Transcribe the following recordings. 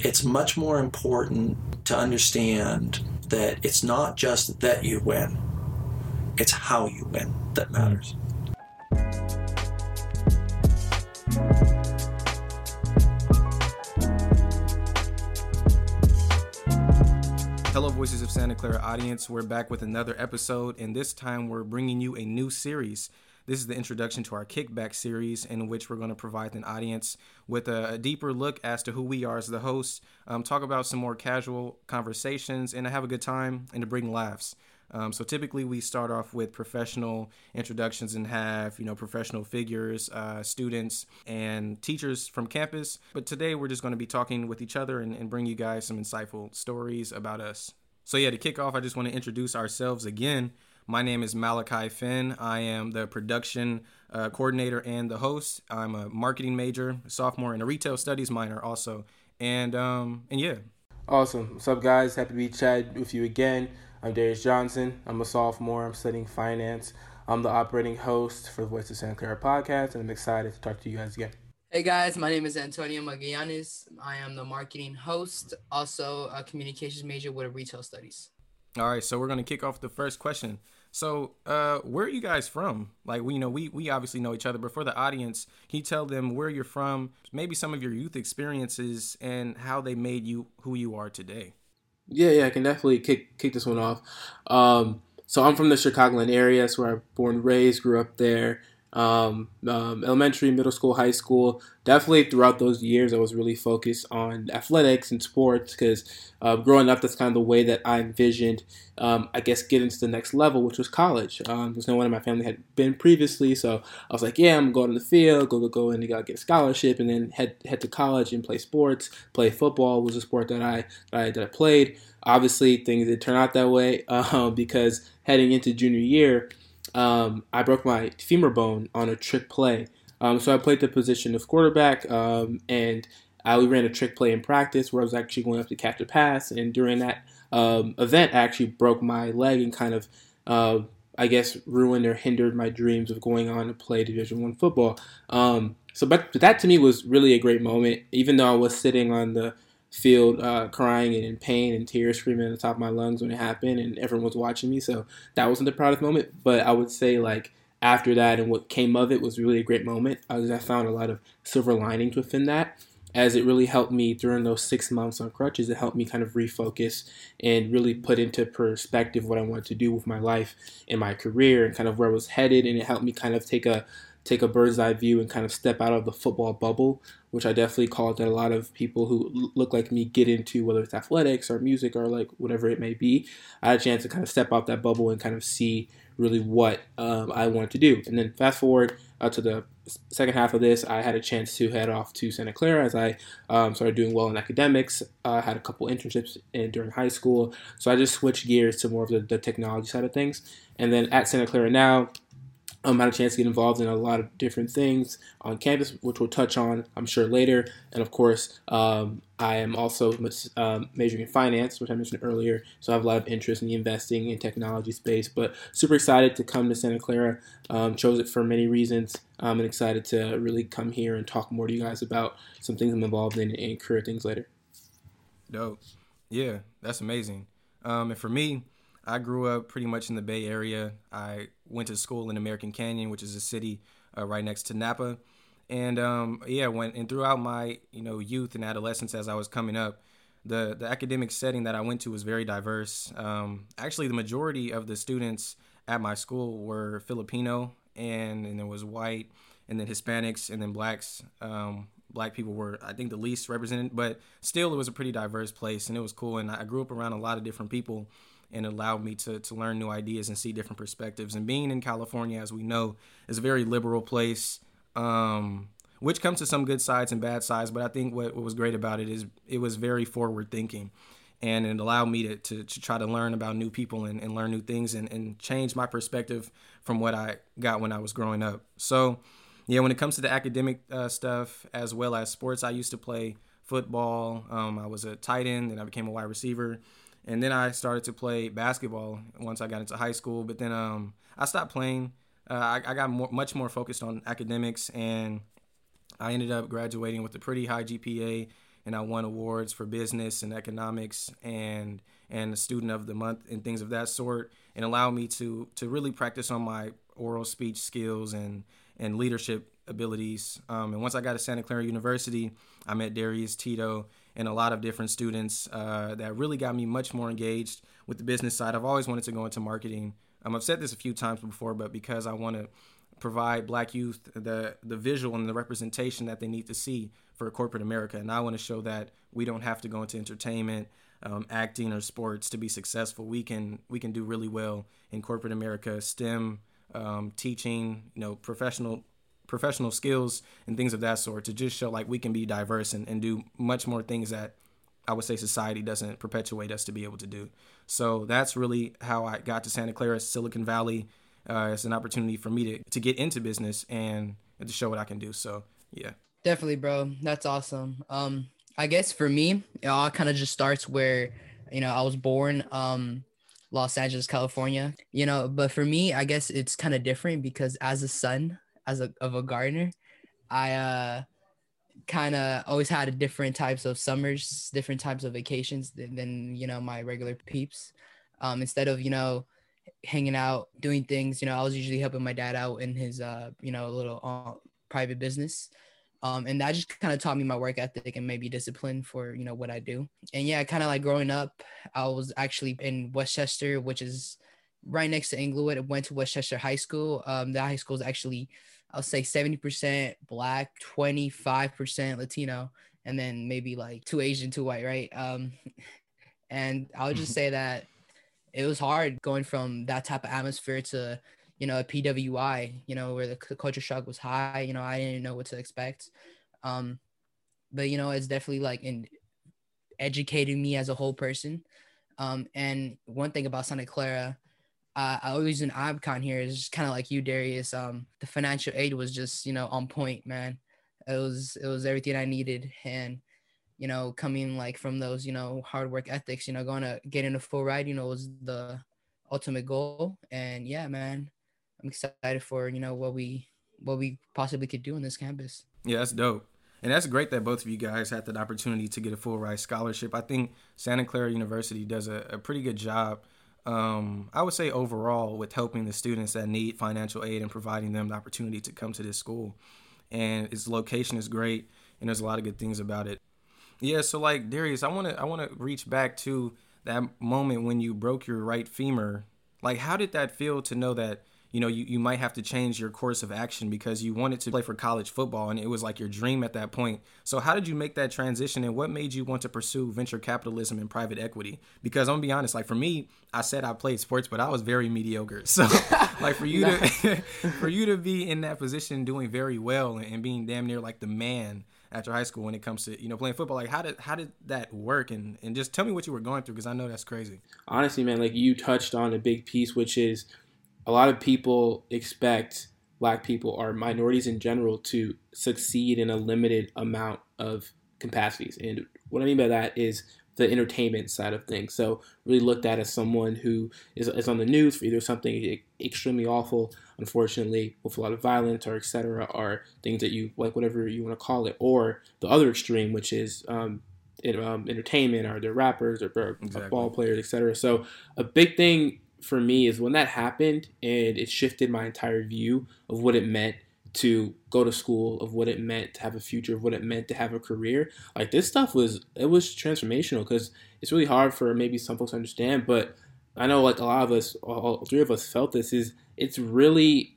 it's much more important to understand that it's not just that you win, it's how you win that mm-hmm. matters. Hello, Voices of Santa Clara audience. We're back with another episode, and this time we're bringing you a new series. This is the introduction to our kickback series, in which we're going to provide an audience with a, a deeper look as to who we are as the hosts, um, talk about some more casual conversations, and to have a good time and to bring laughs. Um, so typically we start off with professional introductions and have you know professional figures, uh, students, and teachers from campus. But today we're just going to be talking with each other and, and bring you guys some insightful stories about us. So yeah, to kick off, I just want to introduce ourselves again. My name is Malachi Finn. I am the production uh, coordinator and the host. I'm a marketing major, a sophomore, and a retail studies minor also. And um, and yeah. Awesome. What's up, guys? Happy to be chatting with you again. I'm Darius Johnson. I'm a sophomore. I'm studying finance. I'm the operating host for the Voice of Santa Clara podcast, and I'm excited to talk to you guys again. Hey guys, my name is Antonio Magallanes. I am the marketing host, also a communications major with a retail studies. All right, so we're gonna kick off the first question. So, uh, where are you guys from? Like, we you know we we obviously know each other, but for the audience, can you tell them where you're from? Maybe some of your youth experiences and how they made you who you are today. Yeah, yeah, I can definitely kick kick this one off. Um, so I'm from the Chicagoland area. That's where I born raised, grew up there um, um, elementary, middle school, high school. Definitely throughout those years, I was really focused on athletics and sports because uh, growing up, that's kind of the way that I envisioned, um, I guess, getting to the next level, which was college. Because um, no one in my family had been previously, so I was like, yeah, I'm going to the field, go go go, and get a scholarship, and then head head to college and play sports. Play football was a sport that I that I, that I played. Obviously, things didn't turn out that way uh, because heading into junior year um, I broke my femur bone on a trick play. Um, so I played the position of quarterback, um, and I, we ran a trick play in practice where I was actually going up to catch a pass. And during that um, event, I actually broke my leg and kind of, uh, I guess, ruined or hindered my dreams of going on to play Division One football. Um, so, but, but that to me was really a great moment, even though I was sitting on the field uh, crying and in pain and tears screaming at the top of my lungs when it happened and everyone was watching me. So that wasn't the proudest moment but i would say like after that and what came of it was really a great moment. I, I found a lot of silver linings within that as it really helped me during those six months on crutches. It helped me kind of refocus and really put into perspective what i wanted to do with my life and my career and kind of where i was headed. And it helped me kind of take a take a bird's eye view and kind of step out of the football bubble, which I definitely call it that a lot of people who look like me get into, whether it's athletics or music or like whatever it may be. I had a chance to kind of step out that bubble and kind of see really what um, I wanted to do. And then fast forward uh, to the second half of this, I had a chance to head off to Santa Clara as I um, started doing well in academics. I uh, had a couple internships in, during high school. So I just switched gears to more of the, the technology side of things. And then at Santa Clara now, um, had a chance to get involved in a lot of different things on campus, which we'll touch on, I'm sure, later. And of course, um, I am also um, majoring in finance, which I mentioned earlier. So I have a lot of interest in the investing and technology space. But super excited to come to Santa Clara. Um, chose it for many reasons. I'm excited to really come here and talk more to you guys about some things I'm involved in and career things later. Dope. Yeah, that's amazing. Um, and for me, I grew up pretty much in the Bay Area. I went to school in American Canyon, which is a city uh, right next to Napa. And um, yeah, when and throughout my you know youth and adolescence, as I was coming up, the the academic setting that I went to was very diverse. Um, actually, the majority of the students at my school were Filipino, and and there was white, and then Hispanics, and then blacks. Um, black people were I think the least represented, but still it was a pretty diverse place, and it was cool. And I grew up around a lot of different people and allowed me to, to learn new ideas and see different perspectives. And being in California, as we know, is a very liberal place, um, which comes to some good sides and bad sides. But I think what, what was great about it is it was very forward thinking. And it allowed me to, to, to try to learn about new people and, and learn new things and, and change my perspective from what I got when I was growing up. So, yeah, when it comes to the academic uh, stuff as well as sports, I used to play football. Um, I was a tight end, and I became a wide receiver and then I started to play basketball once I got into high school. But then um, I stopped playing. Uh, I, I, got more, much more focused on academics, and I ended up graduating with a pretty high GPA and I won awards for business and economics and and the student of the month and things of that sort, and allowed me to to really practice on my oral speech skills and and leadership abilities. Um, and once I got to Santa Clara University, I met Darius Tito and a lot of different students uh, that really got me much more engaged with the business side. I've always wanted to go into marketing. Um, I've said this a few times before, but because I want to provide black youth the the visual and the representation that they need to see for corporate America. And I want to show that we don't have to go into entertainment, um, acting, or sports to be successful. We can we can do really well in corporate America, STEM, um, teaching, you know, professional professional skills and things of that sort to just show like we can be diverse and, and do much more things that I would say society doesn't perpetuate us to be able to do. So that's really how I got to Santa Clara, Silicon Valley. Uh, it's an opportunity for me to, to get into business and, to show what I can do. So yeah. Definitely, bro. That's awesome. Um, I guess for me, it all kind of just starts where, you know, I was born, um, Los Angeles, California, you know, but for me, I guess it's kind of different because as a son as a of a gardener, I uh kind of always had different types of summers, different types of vacations than, than you know my regular peeps. Um, instead of you know hanging out doing things, you know, I was usually helping my dad out in his uh you know little uh, private business. Um, and that just kind of taught me my work ethic and maybe discipline for you know what I do. And yeah, kind of like growing up, I was actually in Westchester, which is right next to Inglewood. I went to Westchester High School. Um, that high school is actually I'll say 70% black, 25% Latino, and then maybe like two Asian, two white, right? Um, and I would just say that it was hard going from that type of atmosphere to, you know, a PWI, you know, where the culture shock was high. You know, I didn't know what to expect. Um, but you know, it's definitely like in educating me as a whole person. Um, and one thing about Santa Clara, uh, I always an Abcon here is just kind of like you, Darius. Um, the financial aid was just you know on point, man. It was it was everything I needed, and you know coming like from those you know hard work ethics, you know going to getting a full ride, you know was the ultimate goal. And yeah, man, I'm excited for you know what we what we possibly could do on this campus. Yeah, that's dope. And that's great that both of you guys had that opportunity to get a full ride scholarship. I think Santa Clara University does a, a pretty good job um, I would say overall with helping the students that need financial aid and providing them the opportunity to come to this school. And its location is great, and there's a lot of good things about it. Yeah, so like Darius, I want to I want to reach back to that moment when you broke your right femur. Like, how did that feel to know that you know, you, you might have to change your course of action because you wanted to play for college football and it was like your dream at that point. So, how did you make that transition and what made you want to pursue venture capitalism and private equity? Because I'm gonna be honest, like for me, I said I played sports, but I was very mediocre. So, like for you to for you to be in that position doing very well and being damn near like the man after high school when it comes to you know playing football like how did how did that work and and just tell me what you were going through because i know that's crazy honestly man like you touched on a big piece which is a lot of people expect black people or minorities in general to succeed in a limited amount of capacities. And what I mean by that is the entertainment side of things. So really looked at as someone who is, is on the news for either something extremely awful, unfortunately, with a lot of violence or etc., or things that you like, whatever you want to call it, or the other extreme, which is um, um, entertainment, or they're rappers or, or exactly. ball players, etc. So a big thing for me is when that happened and it shifted my entire view of what it meant to go to school of what it meant to have a future of what it meant to have a career like this stuff was it was transformational because it's really hard for maybe some folks to understand but i know like a lot of us all three of us felt this is it's really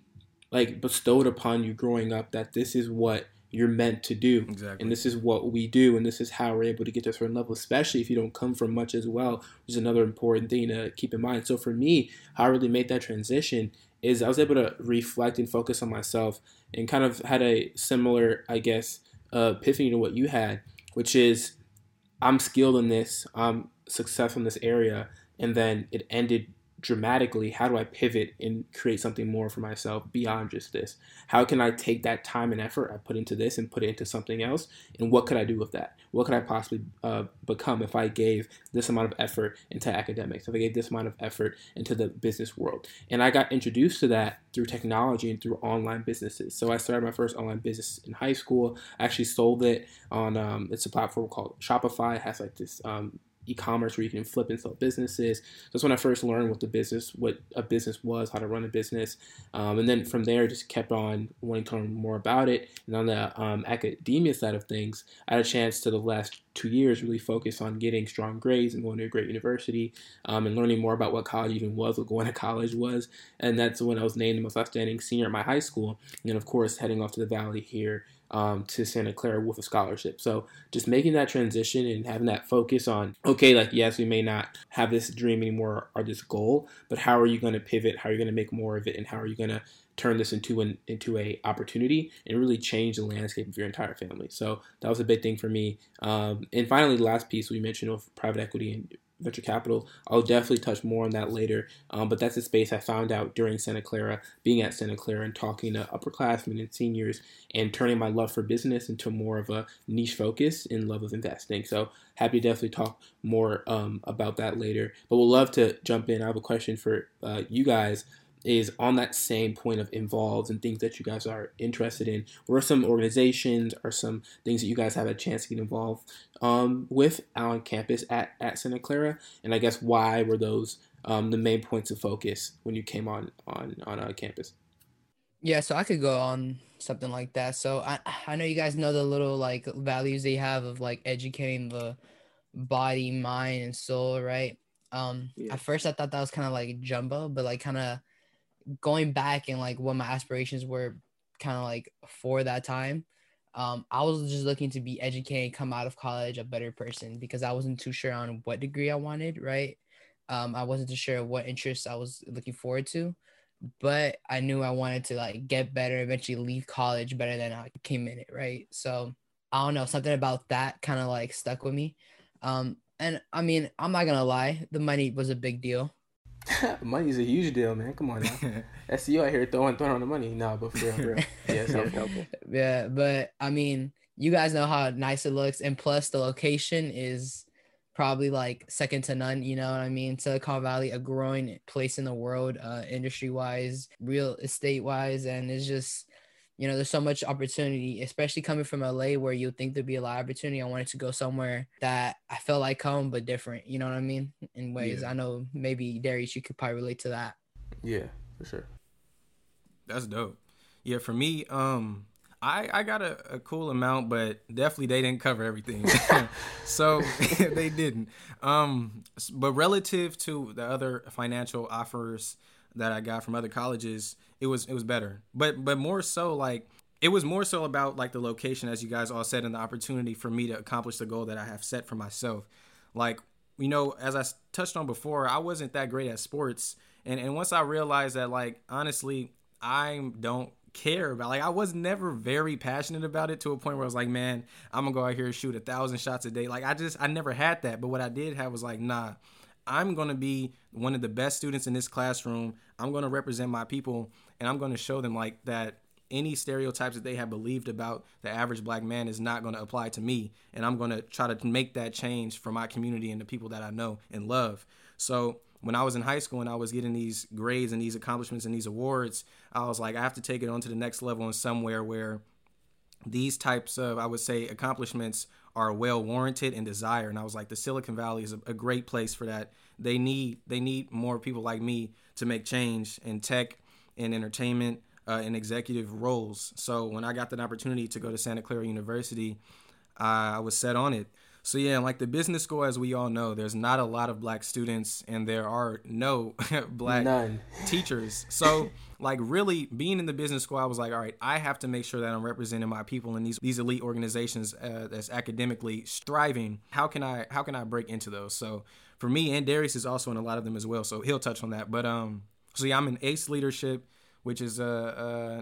like bestowed upon you growing up that this is what you're meant to do. Exactly. And this is what we do, and this is how we're able to get to a certain level, especially if you don't come from much as well, which is another important thing to keep in mind. So for me, how I really made that transition is I was able to reflect and focus on myself and kind of had a similar, I guess, uh, epiphany to what you had, which is I'm skilled in this, I'm successful in this area, and then it ended dramatically how do i pivot and create something more for myself beyond just this? How can i take that time and effort i put into this and put it into something else? And what could i do with that? What could i possibly uh, become if i gave this amount of effort into academics if i gave this amount of effort into the business world? And i got introduced to that through technology and through online businesses. So i started my first online business in high school. I actually sold it on um, it's a platform called shopify. It has like this um, e-commerce where you can flip and sell businesses. That's when I first learned what the business, what a business was, how to run a business, um, and then from there just kept on wanting to learn more about it. And on the um, academia side of things, I had a chance to the last two years really focus on getting strong grades and going to a great university um, and learning more about what college even was, what going to college was. And that's when I was named the most outstanding senior at my high school. And then, of course, heading off to the Valley here um, to Santa Clara with a scholarship. So just making that transition and having that focus on, okay, like, yes, we may not have this dream anymore or this goal, but how are you going to pivot? How are you going to make more of it? And how are you going to turn this into an into a opportunity and really change the landscape of your entire family. So that was a big thing for me. Um, and finally, the last piece we mentioned of private equity and venture capital. I'll definitely touch more on that later. Um, but that's a space I found out during Santa Clara, being at Santa Clara and talking to upperclassmen and seniors and turning my love for business into more of a niche focus in love of investing. So happy to definitely talk more um, about that later. But we'll love to jump in. I have a question for uh, you guys is on that same point of involved and things that you guys are interested in. What are some organizations or some things that you guys have a chance to get involved um, with on campus at, at Santa Clara? And I guess why were those um, the main points of focus when you came on on on uh, campus? Yeah, so I could go on something like that. So I I know you guys know the little like values they have of like educating the body, mind, and soul, right? Um, yeah. at first I thought that was kind of like jumbo, but like kind of going back and like what my aspirations were kind of like for that time um, I was just looking to be educated, come out of college a better person because I wasn't too sure on what degree I wanted, right? Um, I wasn't too sure what interests I was looking forward to, but I knew I wanted to like get better, eventually leave college better than I came in it, right? So I don't know, something about that kind of like stuck with me. Um, and I mean, I'm not gonna lie, the money was a big deal. Money's a huge deal, man. Come on now. You out here throwing throwing on the money. No, but for real, for real. Yeah, yeah. yeah, but I mean, you guys know how nice it looks, and plus the location is probably like second to none. You know what I mean? Silicon Valley, a growing place in the world, uh, industry wise, real estate wise, and it's just you know, there's so much opportunity, especially coming from LA where you think there'd be a lot of opportunity. I wanted to go somewhere that I felt like home, but different. You know what I mean? In ways, yeah. I know maybe Darius, you could probably relate to that. Yeah, for sure. That's dope. Yeah, for me, um, I I got a, a cool amount, but definitely they didn't cover everything. so they didn't. Um, but relative to the other financial offers that I got from other colleges, it was it was better. But but more so like it was more so about like the location as you guys all said and the opportunity for me to accomplish the goal that I have set for myself. Like, you know, as I touched on before, I wasn't that great at sports. And and once I realized that like honestly, I don't care about like I was never very passionate about it to a point where I was like, man, I'm gonna go out here and shoot a thousand shots a day. Like I just I never had that. But what I did have was like, nah, I'm to be one of the best students in this classroom. I'm to represent my people and I'm going to show them like that any stereotypes that they have believed about the average black man is not going to apply to me and I'm going to try to make that change for my community and the people that I know and love. So, when I was in high school and I was getting these grades and these accomplishments and these awards, I was like I have to take it on to the next level and somewhere where these types of I would say accomplishments are well warranted and desired. And I was like, the Silicon Valley is a, a great place for that. They need they need more people like me to make change in tech and entertainment uh, and executive roles. So when I got that opportunity to go to Santa Clara University, I was set on it. So yeah, like the business school, as we all know, there's not a lot of black students, and there are no black None. teachers. So like really being in the business school, I was like, all right, I have to make sure that I'm representing my people in these these elite organizations uh, that's academically striving. How can I how can I break into those? So for me, and Darius is also in a lot of them as well. So he'll touch on that. But um, so yeah, I'm in ACE Leadership, which is a,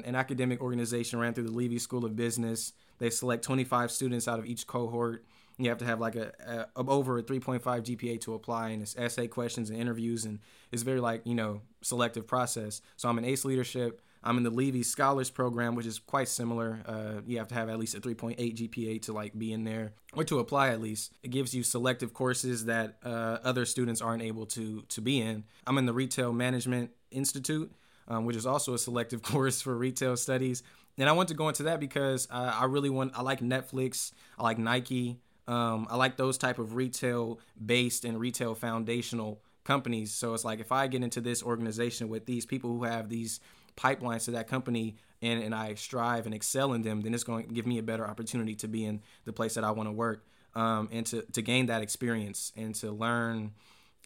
a an academic organization ran through the Leavey School of Business. They select 25 students out of each cohort You have to have like a, a over a 3.5 GPA to apply, and it's essay questions and interviews, and it's very like you know selective process. So I'm in ACE leadership. I'm in the Leavey Scholars Program, which is quite similar. Uh, you have to have at least a 3.8 GPA to like be in there or to apply at least. It gives you selective courses that uh, other students aren't able to to be in. I'm in the Retail Management Institute, um, which is also a selective course for retail studies. And I want to go into that because I really want. I like Netflix. I like Nike. Um, I like those type of retail based and retail foundational companies. So it's like if I get into this organization with these people who have these pipelines to that company and, and I strive and excel in them, then it's going to give me a better opportunity to be in the place that I want to work um, and to, to gain that experience and to learn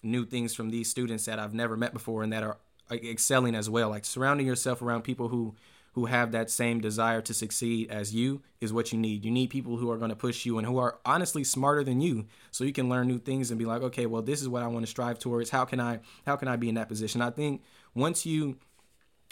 new things from these students that I've never met before and that are excelling as well. Like surrounding yourself around people who who have that same desire to succeed as you is what you need. You need people who are going to push you and who are honestly smarter than you so you can learn new things and be like, "Okay, well this is what I want to strive towards. How can I how can I be in that position?" I think once you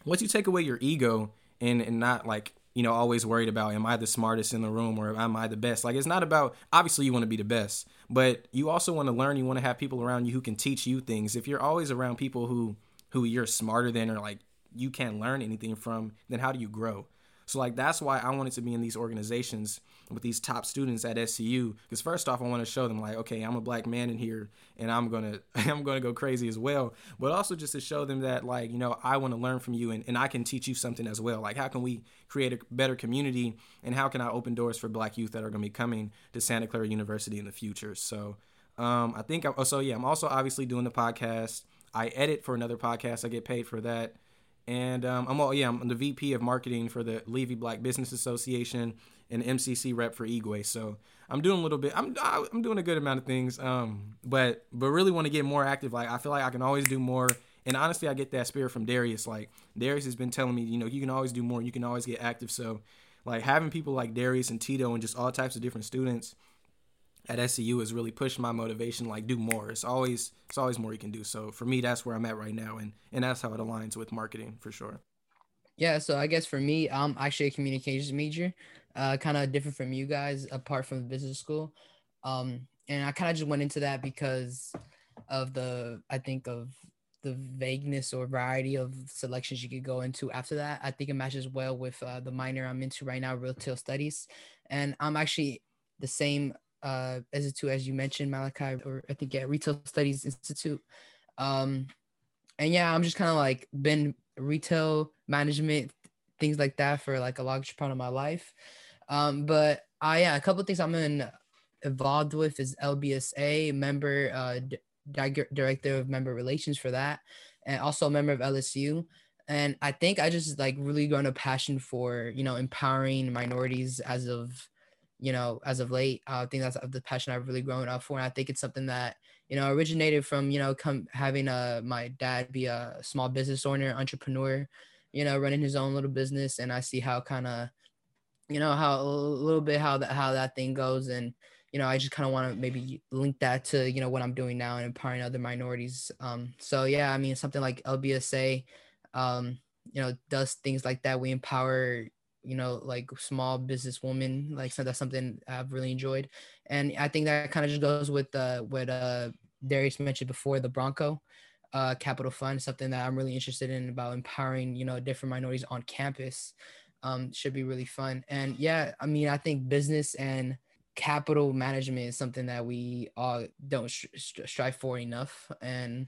once you take away your ego and and not like you know always worried about am i the smartest in the room or am i the best like it's not about obviously you want to be the best but you also want to learn you want to have people around you who can teach you things if you're always around people who who you're smarter than or like you can't learn anything from then how do you grow so like that's why I wanted to be in these organizations with these top students at SCU. Because first off, I want to show them like, okay, I'm a black man in here, and I'm gonna I'm gonna go crazy as well. But also just to show them that like, you know, I want to learn from you, and, and I can teach you something as well. Like, how can we create a better community, and how can I open doors for black youth that are gonna be coming to Santa Clara University in the future? So. Um, I think I, oh, so. Yeah, I'm also obviously doing the podcast. I edit for another podcast. I get paid for that and um, I'm all yeah I'm the VP of marketing for the Leavey Black Business Association and MCC rep for Igwe. So I'm doing a little bit. I'm I'm doing a good amount of things. Um, but but really want to get more active. Like I feel like I can always do more. And honestly, I get that spirit from Darius. Like Darius has been telling me, you know, you can always do more. You can always get active. So like having people like Darius and Tito and just all types of different students at SCU has really pushed my motivation like do more. It's always it's always more you can do. So for me that's where I'm at right now and and that's how it aligns with marketing for sure. Yeah, so I guess for me, I'm actually a communications major, uh, kind of different from you guys, apart from business school. Um, and I kind of just went into that because of the, I think of the vagueness or variety of selections you could go into after that. I think it matches well with uh, the minor I'm into right now, retail studies, and I'm actually the same uh, institute as you mentioned, Malachi, or I think yeah, Retail Studies Institute. Um, and yeah, I'm just kind of like been retail management, things like that for like a large part of my life. Um, but I yeah, a couple things I'm in involved with is LBSA member, uh, di- director of member relations for that, and also a member of LSU. And I think I just like really grown a passion for you know empowering minorities as of you know, as of late. I think that's the passion I've really grown up for. And I think it's something that, you know, originated from, you know, come having uh, my dad be a small business owner, entrepreneur, you know, running his own little business. And I see how kind of, you know, how a little bit how that, how that thing goes. And, you know, I just kind of want to maybe link that to, you know, what I'm doing now and empowering other minorities. Um, so yeah, I mean, something like LBSA, um, you know, does things like that. We empower you know like small business woman like so that's something i've really enjoyed. And i think that kind of just goes with uh what uh darius mentioned before the bronco uh capital fund something that i'm really interested in about empowering you know different minorities on campus um should be really fun. And yeah i mean i think business and capital management is something that we all don't sh- strive for enough. And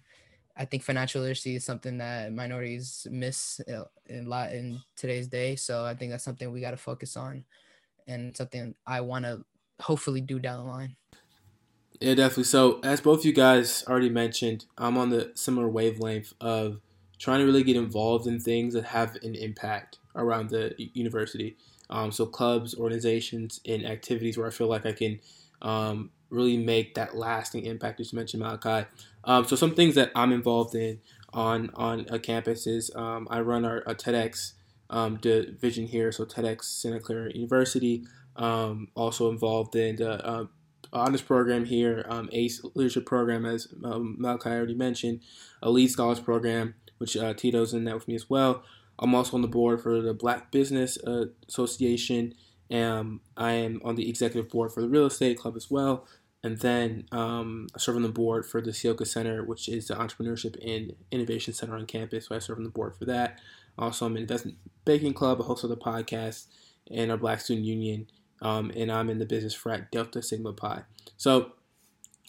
I think financial literacy is something that minorities miss a lot in today's day. So I think that's something we got to focus on, and something I want to hopefully do down the line. Yeah, definitely. So as both of you guys already mentioned, I'm on the similar wavelength of trying to really get involved in things that have an impact around the university. Um, so clubs, organizations, and activities where I feel like I can um, really make that lasting impact. You mentioned, Malachi. Um, so some things that I'm involved in on on a campus is um, I run our TEDx um, division here, so TEDx Santa Clara University. Um, also involved in the uh, honors program here, um, ACE leadership program, as um, Malachi already mentioned, a lead scholars program, which uh, Tito's in that with me as well. I'm also on the board for the Black Business uh, Association Um, I am on the executive board for the real estate club as well. And then um, I serve on the board for the Ciocca Center, which is the entrepreneurship and innovation center on campus. So I serve on the board for that. Also, I'm in Investment Banking Club, a host of the podcast, and our Black Student Union. Um, and I'm in the business frat Delta Sigma Pi. So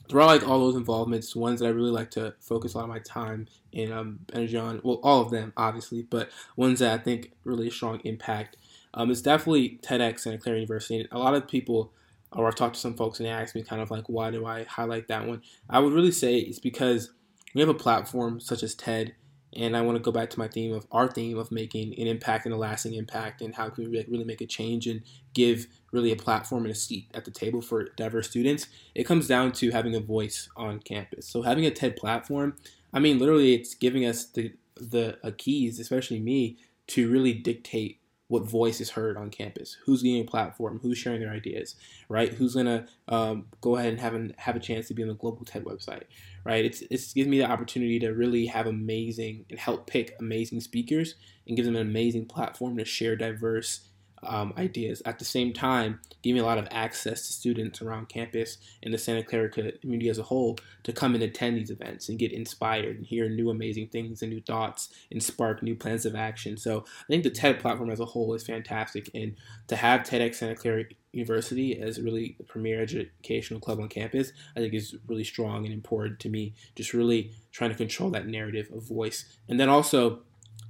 throughout like all those involvements, ones that I really like to focus a lot of my time and um, energy on, well, all of them obviously, but ones that I think really strong impact. Um, it's definitely TEDx Santa Clara University. And a lot of people, or I've talked to some folks and they ask me kind of like, why do I highlight that one? I would really say it's because we have a platform such as TED and I want to go back to my theme of our theme of making an impact and a lasting impact, and how can we really make a change and give really a platform and a seat at the table for diverse students. It comes down to having a voice on campus. So having a TED platform, I mean, literally, it's giving us the the keys, especially me, to really dictate what voice is heard on campus, who's getting a platform, who's sharing their ideas, right? Who's gonna um, go ahead and have an, have a chance to be on the global TED website, right? It's it's gives me the opportunity to really have amazing and help pick amazing speakers and give them an amazing platform to share diverse um, ideas. At the same time, giving a lot of access to students around campus and the Santa Clara community as a whole to come and attend these events and get inspired and hear new amazing things and new thoughts and spark new plans of action. So I think the TED platform as a whole is fantastic. And to have TEDx Santa Clara University as really the premier educational club on campus, I think is really strong and important to me. Just really trying to control that narrative of voice. And then also,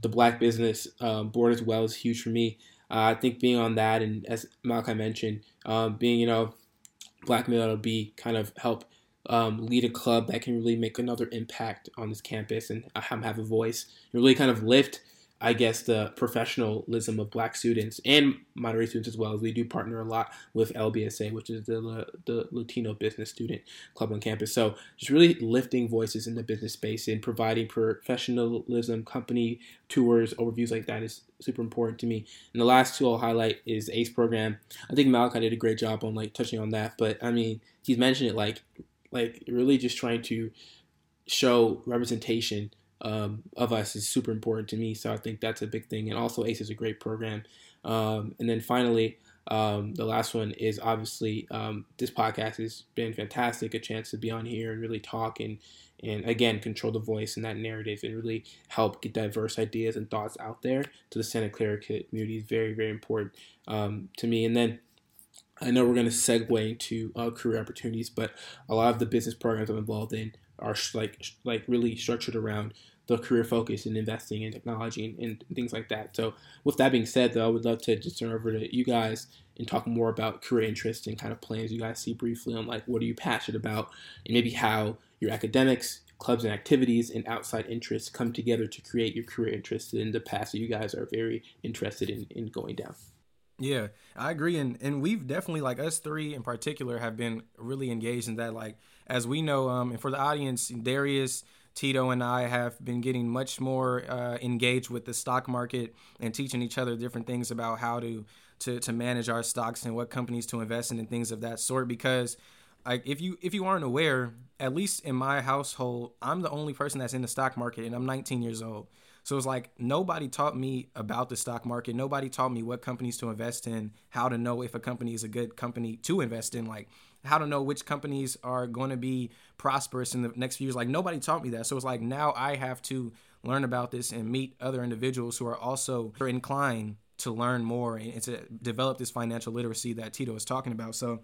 the Black Business um, Board as well is huge for me. Uh, I think being on that, and as Malachi mentioned, um, being you know black male to be kind of help um, lead a club that can really make another impact on this campus and have a voice and really kind of lift I guess, the professionalism of black students and minority students as well, as we do partner a lot with LBSA, which is the, the Latino Business Student Club on campus. So just really lifting voices in the business space and providing professionalism, company tours, overviews like that is super important to me. And the last two I'll highlight is ACE program. I think Malachi did a great job on like touching on that, but I mean, he's mentioned it like, like really just trying to show representation um, of us is super important to me. So I think that's a big thing. And also, ACE is a great program. Um, and then finally, um, the last one is obviously um, this podcast has been fantastic. A chance to be on here and really talk and and again control the voice and that narrative and really help get diverse ideas and thoughts out there to the Santa Clara community is very very important um, to me. And then I know we're going to segue into uh, career opportunities, but a lot of the business programs I'm involved in are like like really structured around the career focus and investing in technology and, and, things like that. So, with that being said, though, I would love to just turn over to you guys and talk more about career interests and kind of plans you guys see briefly on like what are you passionate about and maybe how your academics, clubs and activities, and outside interests come together to create your career interests in the path that you guys are very interested in, in going down. Yeah, I agree, and and we've definitely like us three in particular have been really engaged in that. Like as we know, um, and for the audience, Darius Tito and I have been getting much more uh, engaged with the stock market and teaching each other different things about how to to to manage our stocks and what companies to invest in and things of that sort. Because like if you if you aren't aware, at least in my household, I'm the only person that's in the stock market, and I'm 19 years old. So it's like nobody taught me about the stock market. Nobody taught me what companies to invest in, how to know if a company is a good company to invest in. Like how to know which companies are going to be prosperous in the next few years. Like nobody taught me that. So it's like now I have to learn about this and meet other individuals who are also inclined to learn more and to develop this financial literacy that Tito is talking about. So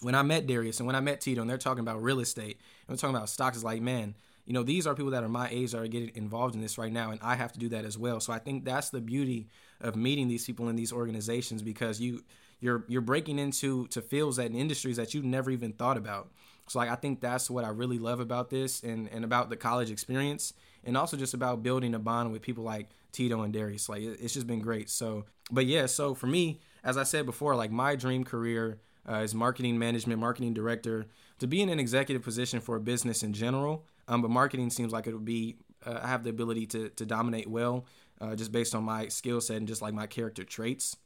when I met Darius and when I met Tito and they're talking about real estate and we're talking about stocks, it's like, man, you know, these are people that are my age that are getting involved in this right now, and I have to do that as well. So I think that's the beauty of meeting these people in these organizations because you you're you're breaking into to fields and industries that you never even thought about. So like I think that's what I really love about this and and about the college experience and also just about building a bond with people like Tito and Darius. Like it's just been great. So but yeah, so for me, as I said before, like my dream career uh, is marketing management, marketing director, to be in an executive position for a business in general. Um, but marketing seems like it would be uh, I have the ability to to dominate well, uh, just based on my skill set and just like my character traits.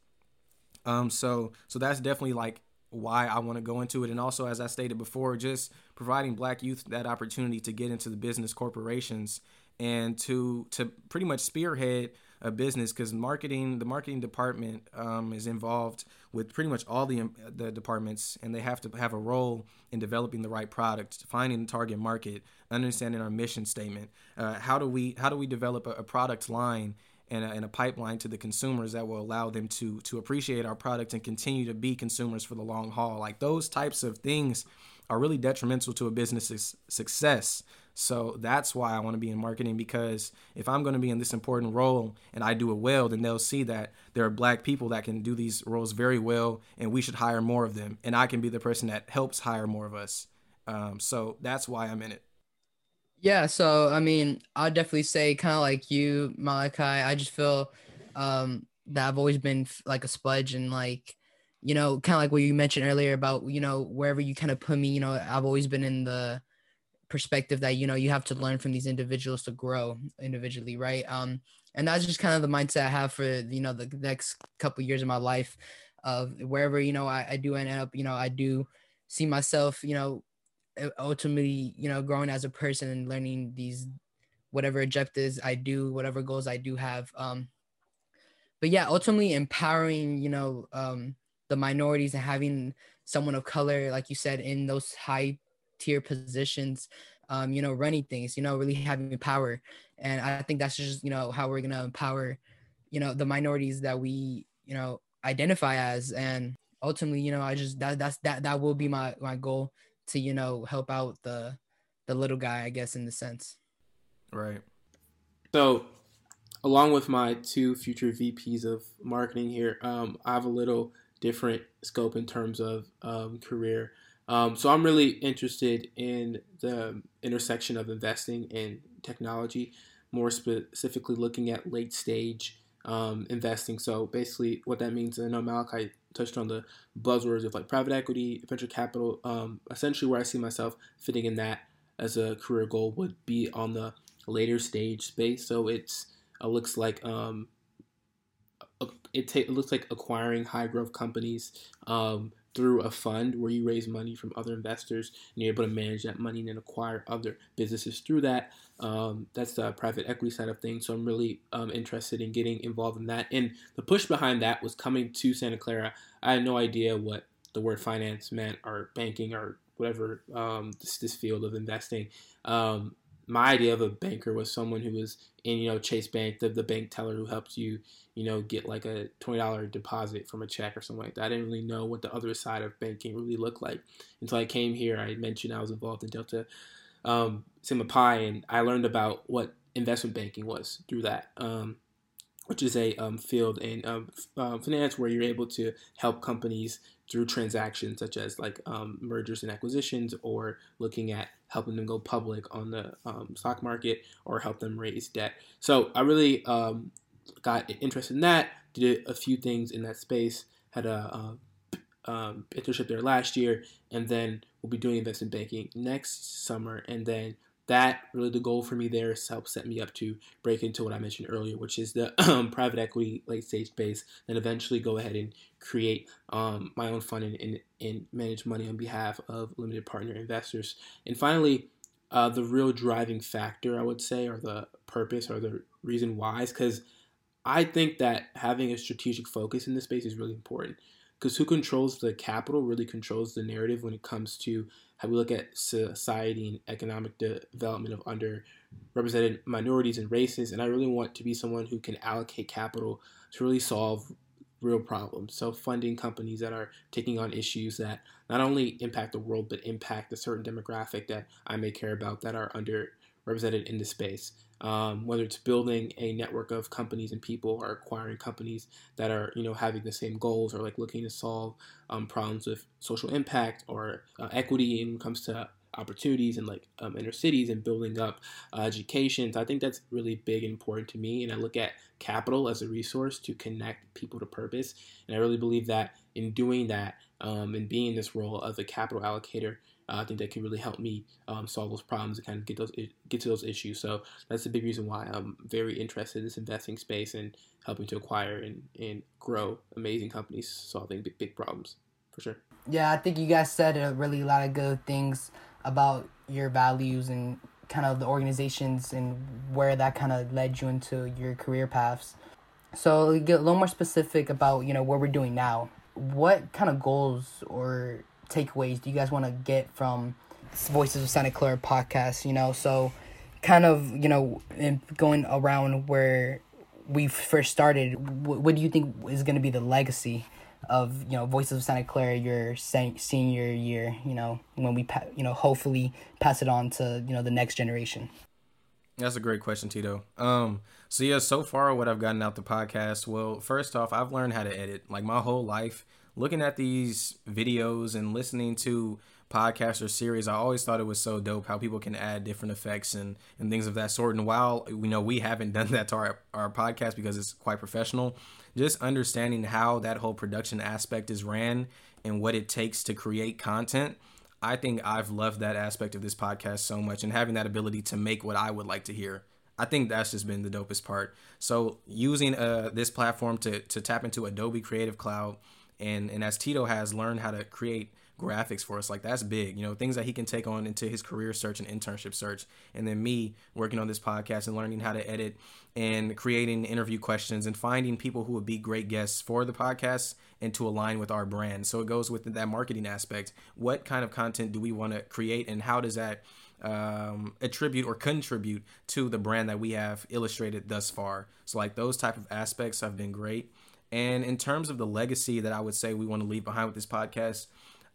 Um, so so that's definitely like why I want to go into it, and also as I stated before, just providing Black youth that opportunity to get into the business corporations and to to pretty much spearhead a business because marketing the marketing department um, is involved with pretty much all the the departments and they have to have a role in developing the right product finding the target market understanding our mission statement. Uh, how do we how do we develop a, a product line and a, and a, pipeline to the consumers that will allow them to to appreciate our product and continue to be consumers for the long haul like those types of things are really detrimental to a business's success so that's why I want to be in marketing because if I'm going to be in this important role and I do it well, then they'll see that there are black people that can do these roles very well and we should hire more of them. And I can be the person that helps hire more of us. Um, so that's why I'm in it. Yeah. So, I mean, I'd definitely say kind of like you, Malachi, I just feel um, that I've always been like a sponge and like, you know, kind of like what you mentioned earlier about, you know, wherever you kind of put me, you know, I've always been in the, perspective that you know you have to learn from these individuals to grow individually right um and that's just kind of the mindset i have for you know the next couple years of my life of wherever you know I, I do end up you know i do see myself you know ultimately you know growing as a person and learning these whatever objectives i do whatever goals i do have um but yeah ultimately empowering you know um the minorities and having someone of color like you said in those high tier positions, um, you know, running things, you know, really having power. And I think that's just, you know, how we're to empower, you know, the minorities that we, you know, identify as. And ultimately, you know, I just, that, that's, that, that will be my, my goal to, you know, help out the, the little guy, I guess, in the sense. Right. So, along with my two future VPs of marketing here, um, I have a little different scope in terms of um, career. Um, so I'm really interested in the intersection of investing and technology, more specifically looking at late stage um, investing. So basically, what that means, I know Malachi touched on the buzzwords of like private equity, venture capital. Um, essentially, where I see myself fitting in that as a career goal would be on the later stage space. So it's it looks like um, it, ta- it looks like acquiring high growth companies um, through a fund where you raise money from other investors and you're able to manage that money and then acquire other businesses through that. Um, that's the private equity side of things. So I'm really um, interested in getting involved in that. And the push behind that was coming to Santa Clara. I had no idea what the word finance meant or banking or whatever um, this, this field of investing. Um, my idea of a banker was someone who was in, you know, Chase Bank, the, the bank teller who helps you, you know, get like a $20 deposit from a check or something like that. I didn't really know what the other side of banking really looked like until I came here. I mentioned I was involved in Delta um, Sigma Pi, and I learned about what investment banking was through that. Um, which is a um, field in um, uh, finance where you're able to help companies through transactions such as like um, mergers and acquisitions or looking at helping them go public on the um, stock market or help them raise debt. So I really um, got interested in that, did a few things in that space, had a, a um, internship there last year, and then we'll be doing investment banking next summer, and then that really the goal for me there is to help set me up to break into what I mentioned earlier, which is the um, private equity late stage space, and eventually go ahead and create um, my own fund and, and, and, manage money on behalf of limited partner investors. And finally, uh, the real driving factor, I would say, or the purpose or the reason why is because I think that having a strategic focus in this space is really important. Because who controls the capital really controls the narrative when it comes to how we look at society and economic de- development of underrepresented minorities and races. And I really want to be someone who can allocate capital to really solve real problems. So funding companies that are taking on issues that not only impact the world but impact a certain demographic that I may care about that are underrepresented in the space um, whether it's building a network of companies and people or acquiring companies that are you know having the same goals or like looking to solve um, problems with social impact or uh, equity when it comes to opportunities in like um, inner cities and building up uh, education. So I think that's really big and important to me. And I look at capital as a resource to connect people to purpose. And I really believe that in doing that um, and being in this role of a capital allocator, uh, I think that can really help me um, solve those problems and kind of get those get to those issues. So that's a big reason why I'm very interested in this investing space and helping to acquire and, and grow amazing companies solving big, big problems for sure. Yeah, I think you guys said a really lot of good things about your values and kind of the organizations and where that kind of led you into your career paths. So get a little more specific about you know what we're doing now. What kind of goals or takeaways do you guys want to get from Voices of Santa Clara podcast? You know, so kind of you know going around where we first started. What do you think is going to be the legacy of you know Voices of Santa Clara your senior year? You know when we you know hopefully pass it on to you know the next generation. That's a great question, Tito. Um, so yeah, so far what I've gotten out the podcast, well, first off, I've learned how to edit. Like my whole life, looking at these videos and listening to podcasts or series, I always thought it was so dope how people can add different effects and, and things of that sort. And while we know we haven't done that to our, our podcast because it's quite professional, just understanding how that whole production aspect is ran and what it takes to create content I think I've loved that aspect of this podcast so much and having that ability to make what I would like to hear. I think that's just been the dopest part. So using uh, this platform to to tap into Adobe Creative Cloud and and as Tito has learned how to create graphics for us like that's big you know things that he can take on into his career search and internship search. And then me working on this podcast and learning how to edit and creating interview questions and finding people who would be great guests for the podcast and to align with our brand. So it goes with that marketing aspect. What kind of content do we want to create and how does that um, attribute or contribute to the brand that we have illustrated thus far? So like those type of aspects have been great and in terms of the legacy that i would say we want to leave behind with this podcast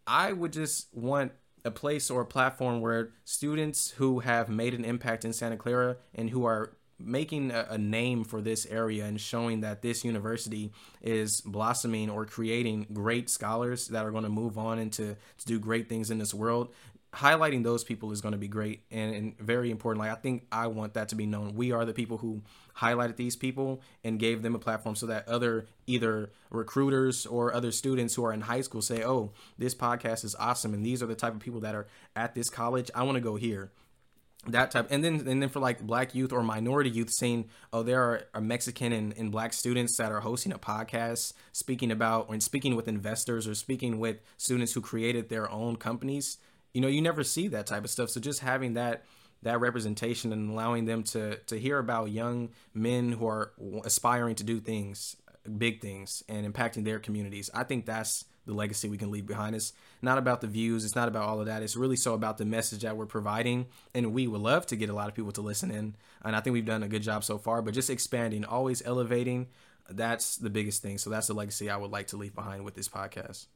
I would just want a place or a platform where students who have made an impact in Santa Clara and who are making a, name for this area and showing that this university is blossoming or creating great scholars that are going to move on and to, to do great things in this world highlighting those people is going to be great and, and, very important. Like I think I want that to be known. We are the people who highlighted these people and gave them a platform so that other either recruiters or other students who are in high school say, "Oh, this podcast is awesome and these are the type of people that are at this college. I want to go here." That type, and then and then for like black youth or minority youth, saying, "Oh, there are, are Mexican and, and black students that are hosting a podcast, speaking about and speaking with investors or speaking with students who created their own companies." you know you never see that type of stuff so just having that that representation and allowing them to to hear about young men who are aspiring to do things big things and impacting their communities. I think that's the legacy we can leave behind. Us not about the views. It's not about all of that. It's really so about the message that we're providing and we would love to get a lot of people to listen in and i think we've done a good job so far but just expanding always elevating that's the biggest thing. So that's the legacy i would like to leave behind with this podcast.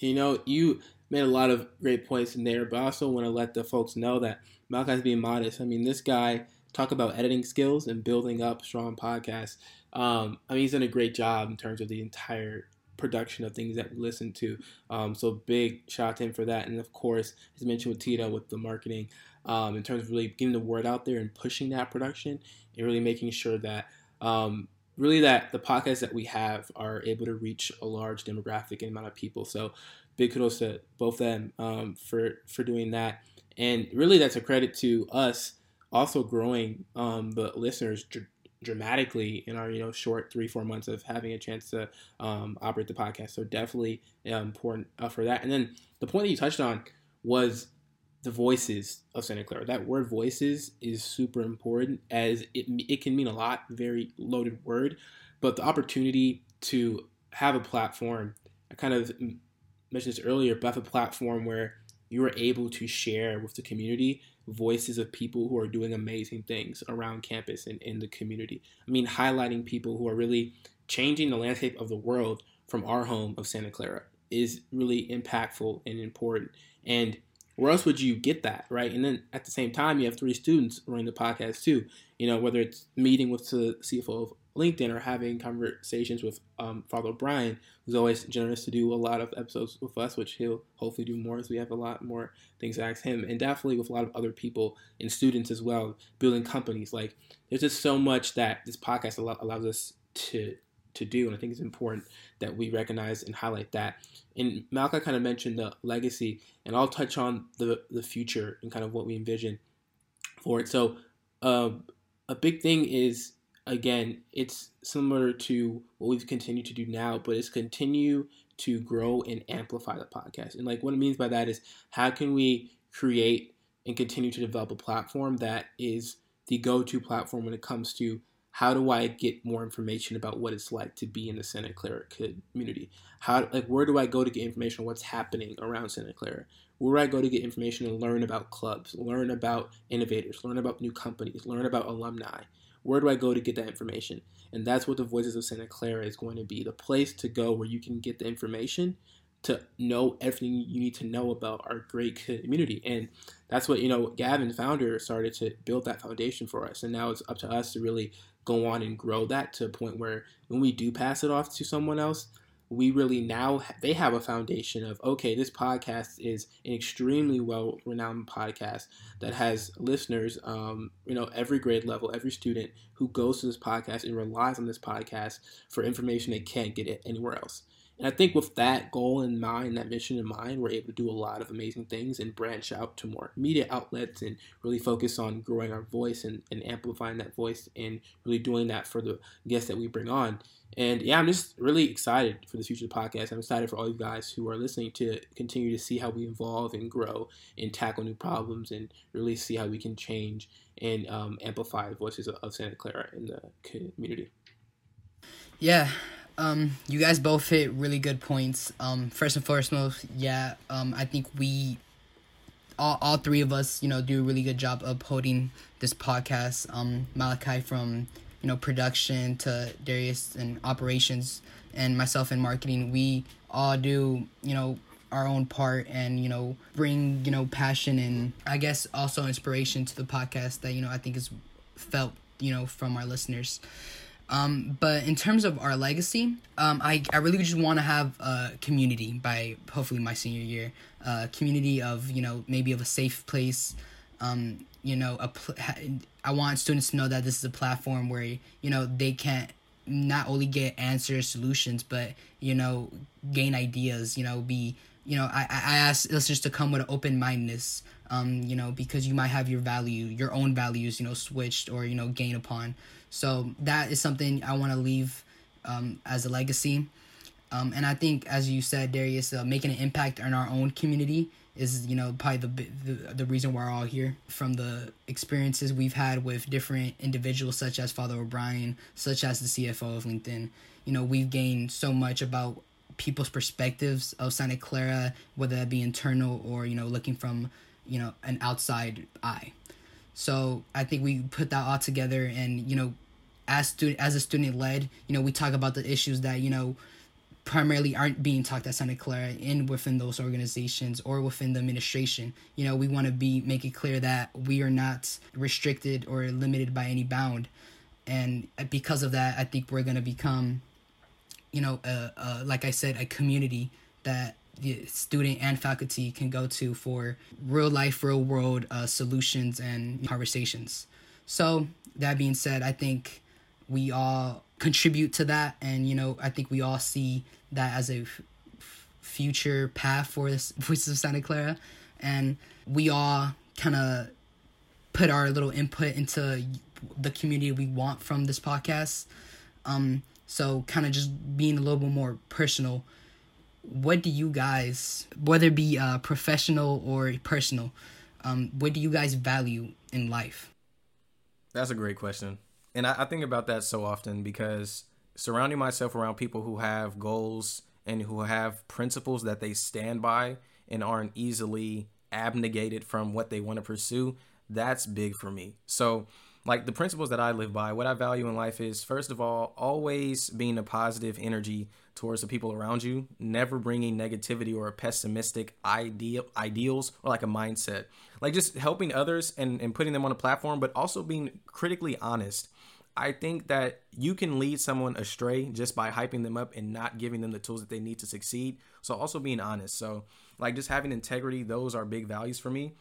You know you made a lot of great points in there, but I also want to let the folks know that Malachi's being modest. I mean, this guy talk about editing skills and building up strong podcasts. Um, I mean, he's done a great job in terms of the entire production of things that we listen to. Um, so big shout out to him for that. And of course, as mentioned with Tito with the marketing, um, in terms of really getting the word out there and pushing that production and really making sure that um, really that the podcasts that we have are able to reach a large demographic amount of people. So big kudos to both of them um, for for doing that. And really, that's a credit to us also growing um, the listeners dr- dramatically in our you know short three four months of having a chance to um, operate the podcast. So definitely important uh, for that. And then the point that you touched on was the voices of Santa Clara. That word voices is super important as it, it can mean a lot, very loaded word, but the opportunity to have a platform, I kind of mentioned this earlier, but have a platform where you are able to share with the community voices of people who are doing amazing things around campus and in the community. I mean, highlighting people who are really changing the landscape of the world from our home of Santa Clara is really impactful and important. And where else would you get that, right? And then at the same time, you have three students running the podcast too. You know, whether it's meeting with the CFO of LinkedIn or having conversations with um, Father O'Brien, who's always generous to do a lot of episodes with us, which he'll hopefully do more as we have a lot more things to ask him, and definitely with a lot of other people and students as well, building companies. Like, there's just so much that this podcast allows us to to do, and I think it's important that we recognize and highlight that. And Malcolm kind of mentioned the legacy, and I'll touch on the the future and kind of what we envision for it. So, uh, a big thing is again, it's similar to what we've continued to do now, but it's continue to grow and amplify the podcast. And like what it means by that is how can we create and continue to develop a platform that is the go-to platform when it comes to how do I get more information about what it's like to be in the Santa Clara community? How like where do I go to get information on what's happening around Santa Clara? Where do I go to get information and learn about clubs, learn about innovators, learn about new companies, learn about alumni? Where do I go to get that information? And that's what the Voices of Santa Clara is going to be the place to go where you can get the information to know everything you need to know about our great community. And that's what, you know, Gavin, founder, started to build that foundation for us. And now it's up to us to really go on and grow that to a point where when we do pass it off to someone else, we really now they have a foundation of okay this podcast is an extremely well renowned podcast that has listeners um, you know every grade level every student who goes to this podcast and relies on this podcast for information they can't get anywhere else and I think with that goal in mind, that mission in mind, we're able to do a lot of amazing things and branch out to more media outlets and really focus on growing our voice and, and amplifying that voice and really doing that for the guests that we bring on. And yeah, I'm just really excited for the future of the podcast. I'm excited for all you guys who are listening to continue to see how we evolve and grow and tackle new problems and really see how we can change and um, amplify the voices of, of Santa Clara in the community. Yeah, um, you guys both hit really good points. Um, first and foremost, yeah, um, I think we, all, all three of us, you know, do a really good job upholding this podcast. Um, Malachi from, you know, production to Darius and operations and myself in marketing, we all do, you know, our own part and, you know, bring, you know, passion and I guess also inspiration to the podcast that, you know, I think is felt, you know, from our listeners. Um, but in terms of our legacy, um, I, I really just want to have a community by hopefully my senior year, a community of, you know, maybe of a safe place. Um, you know, a pl- I want students to know that this is a platform where, you know, they can not only get answers, solutions, but, you know, gain ideas, you know, be, you know, I, I ask listeners to come with an open mindedness, um, you know, because you might have your value, your own values, you know, switched or, you know, gain upon. So that is something I want to leave um, as a legacy. Um, and I think, as you said, Darius, uh, making an impact on our own community is, you know, probably the, the the reason we're all here. From the experiences we've had with different individuals, such as Father O'Brien, such as the CFO of LinkedIn, you know, we've gained so much about people's perspectives of Santa Clara, whether that be internal or you know, looking from you know an outside eye. So I think we put that all together, and you know, as student as a student led, you know, we talk about the issues that you know primarily aren't being talked at Santa Clara in within those organizations or within the administration. You know, we want to be make it clear that we are not restricted or limited by any bound, and because of that, I think we're gonna become, you know, a like I said, a community that the student and faculty can go to for real life, real world uh, solutions and conversations. So that being said, I think we all contribute to that. And you know i think we all see that as a f- future path for this voices of santa clara. And we all kind of put our little input into the community we want from this podcast. Um so kind of just being a little bit more personal what do you guys whether it be uh, professional or personal um what do you guys value in life? That's a great question and I, I think about that so often because surrounding myself around people who have goals and who have principles that they stand by and aren't easily abnegated from what they want to pursue, that's big for me. So, like the principles that I live by, what I value in life is first of all, always being a positive energy towards the people around you, never bringing negativity or a pessimistic ideal ideals or like a mindset. Like just helping others and, and putting them on a platform, but also being critically honest I think that you can lead someone astray just by hyping them up and not giving them the tools that they need to succeed. So also being honest. So like just having integrity, those are big values for me.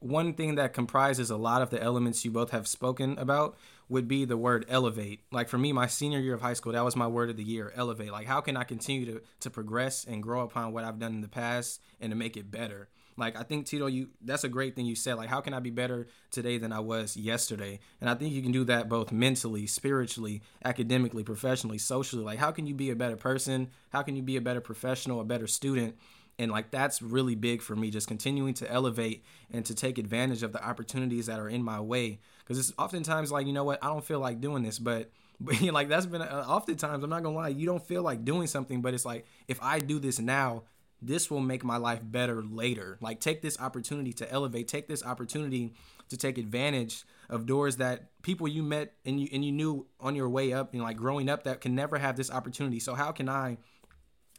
One thing that comprises a lot of the elements you both have spoken about would be the word elevate. Like for me, my senior year of high school, that was my word of the year, elevate. Like how can I continue to to progress and grow upon what I've done in the past and to make it better? Like I think Tito, you that's a great thing you said. Like how can I be better today than I was yesterday? And I think you can do that both mentally, spiritually, academically, professionally, socially. Like how can you be a better person? How can you be a better professional, a better student? and like that's really big for me just continuing to elevate and to take advantage of the opportunities that are in my way because it's oftentimes like you know what i don't feel like doing this but but like that's been uh, oftentimes i'm not gonna lie you don't feel like doing something but it's like if i do this now this will make my life better later like take this opportunity to elevate take this opportunity to take advantage of doors that people you met and you and you knew on your way up and like growing up that can never have this opportunity so how can i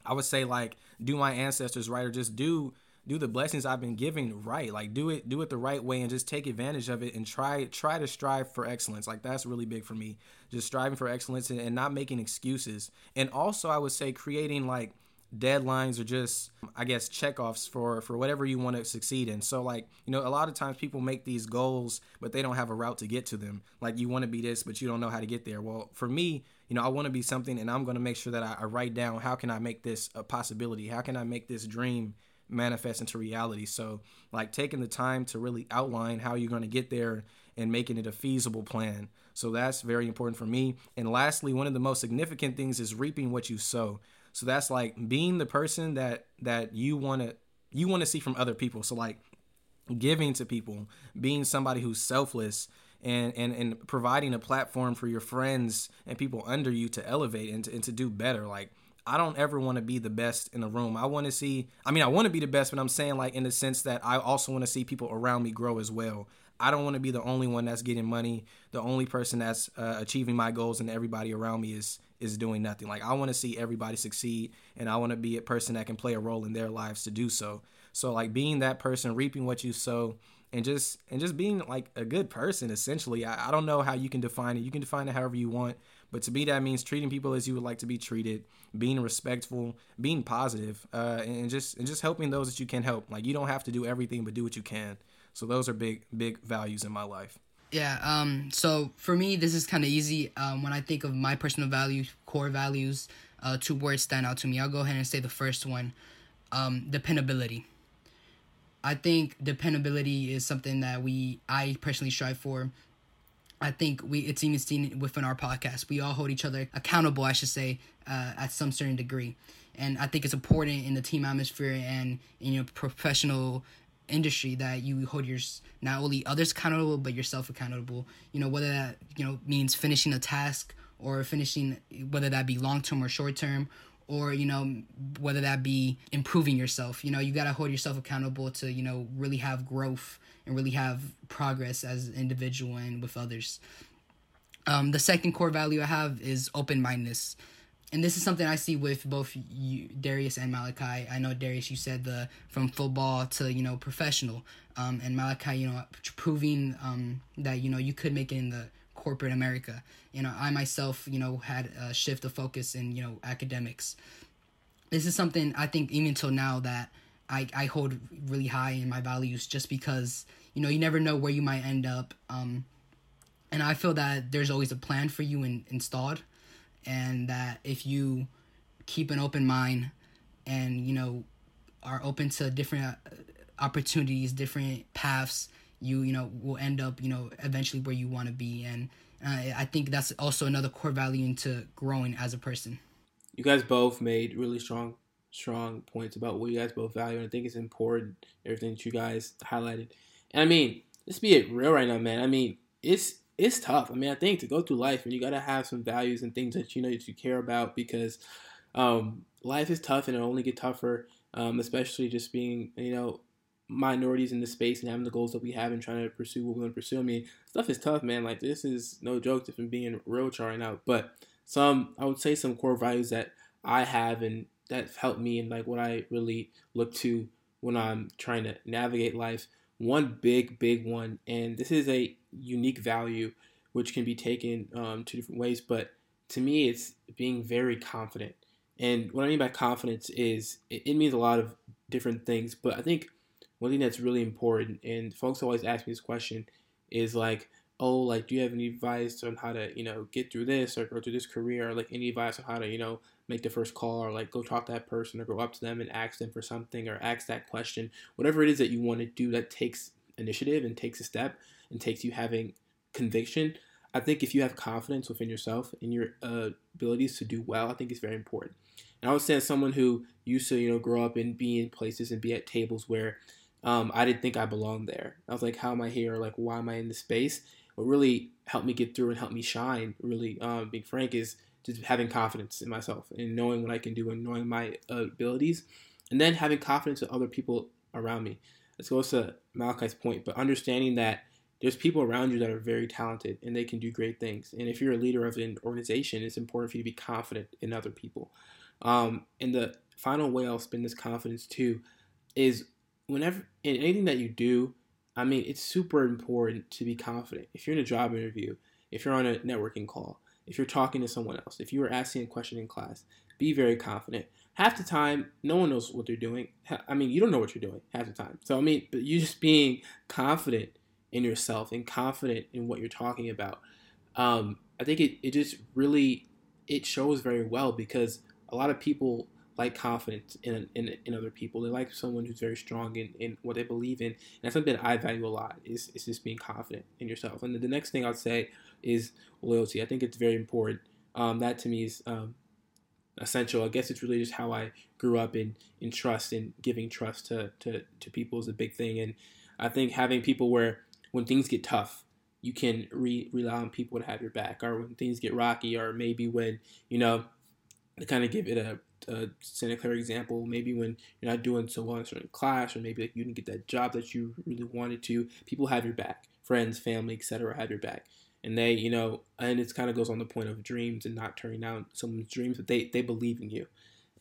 I would say like do my ancestors right or just do do the blessings I've been giving right. Like do it do it the right way and just take advantage of it and try try to strive for excellence. Like that's really big for me. Just striving for excellence and, and not making excuses. And also I would say creating like deadlines or just I guess checkoffs for for whatever you want to succeed in. So like, you know, a lot of times people make these goals but they don't have a route to get to them. Like you want to be this but you don't know how to get there. Well, for me, you know, I want to be something and I'm going to make sure that I, I write down how can I make this a possibility? How can I make this dream manifest into reality? So, like taking the time to really outline how you're going to get there and making it a feasible plan. So that's very important for me. And lastly, one of the most significant things is reaping what you sow. So that's like being the person that that you want to you want to see from other people. So like giving to people, being somebody who's selfless and, and, and providing a platform for your friends and people under you to elevate and to, and to do better. Like, I don't ever want to be the best in the room. I want to see, I mean, I want to be the best, but I'm saying, like, in the sense that I also want to see people around me grow as well. I don't want to be the only one that's getting money, the only person that's uh, achieving my goals, and everybody around me is is doing nothing. Like I want to see everybody succeed, and I want to be a person that can play a role in their lives to do so. So like being that person, reaping what you sow, and just and just being like a good person essentially I, I, don't know how you can define it you can define it however you want but to me that means treating people as you would like to be treated being respectful being positive, uh, and just and just helping those that you can help like you don't have to do everything but do what you can so those are big big values in my life. Yeah um so for me this is kind of easy. Um when i think of my personal values core values uh two words stand out to me. I'll go ahead and say the first one um dependability. I think dependability is something that we I personally strive for. I think we it's even seen within our podcast. We all hold each other accountable, I should say, uh, at some certain degree, and I think it's important in the team atmosphere and in your professional industry that you hold your not only others accountable but yourself accountable. You know whether that you know means finishing a task or finishing whether that be long term or short term or you know whether that be improving yourself. You know you got to hold yourself accountable to you know really have growth and really have progress as an individual and with others. Um, the second core value i have is open-mindedness and this is something I see with both you, Darius and Malachi. I know Darius, you said the from football to you know professional, um, and Malachi, you know, proving um, that you know you could make it in the corporate America. You know, I myself, you know, had a shift of focus in, you know, academics. This is something I think even until now that I, I hold really high in my values just because, you know, you never know where you might end up. Um, and I feel that there's always a plan for you in, installed and that if you keep an open mind and, you know, are open to different uh, opportunities, different paths, you you know will end up you know eventually where you want to be. And uh, i think that's also another core value into growing as a person. You guys both made really strong strong points about what you guys both value and i think it's important everything that you guys highlighted. And i mean let's be it real right now man. I mean it's it's tough i mean i think to go through life and you got to have some values and things that you know that you care about because um, life is tough and it'll only get tougher um, especially just being you know minorities in the space and having the goals that we have and trying to pursue what we want to pursue. I mean, stuff is tough, man. Like this is no joke if I'm being real trying out. But some I would say some core values that I have and that helped me and like what I really look to when I'm trying to navigate life. One big, big one, and this is a unique value which can be taken um, two different ways, but to me, it's being very confident. And what I mean by confidence is it, it means a lot of different things, but I think one thing that's really important, and folks always ask me this question, is like, oh, like, do you have any advice on how to, you know, get through this or go through this career, or like any advice on how to, you know, make the first call or like go talk to that person or go up to them and ask them for something or ask that question, whatever it is that you want to do that takes initiative and takes a step and takes you having conviction. I think if you have confidence within yourself and your uh, abilities to do well, I think it's very important. And I would say as someone who used to, you know, grow up and be in places and be at tables where um, I didn't think I belonged there. I was like, how am I here? Like, why am I in this space? What really helped me get through and help me shine, really, um, being frank, is just having confidence in myself and knowing what I can do and knowing my uh, abilities, and then having confidence in other people around me. This goes to Malachi's point, but understanding that there's people around you that are very talented and they can do great things. And if you're a leader of an organization, it's important for you to be confident in other people. Um, and the final way I'll spend this confidence too is whenever in anything that you do, I mean, it's super important to be confident. If you're in a job interview, if you're on a networking call, if you're talking to someone else, if you are asking a question in class, be very confident. Half the time, no one knows what they're doing. I mean, you don't know what you're doing half the time. So, I mean, but you just being confident in yourself and confident in what you're talking about. Um, I think it, it just really, it shows very well because a lot of people like confidence in, in, in other people. They like someone who's very strong in, in what they believe in. And that's something that I value a lot is, is just being confident in yourself. And the, the next thing I'd say is loyalty. I think it's very important. Um, that to me is um, essential. I guess it's really just how I grew up in, in trust and giving trust to, to, to people is a big thing. And I think having people where when things get tough, you can re- rely on people to have your back, or when things get rocky, or maybe when, you know, to kind of give it a a Santa Clara example, maybe when you're not doing so well in a certain class, or maybe like you didn't get that job that you really wanted to, people have your back. Friends, family, etc., have your back, and they, you know, and it kind of goes on the point of dreams and not turning down someone's dreams, but they they believe in you.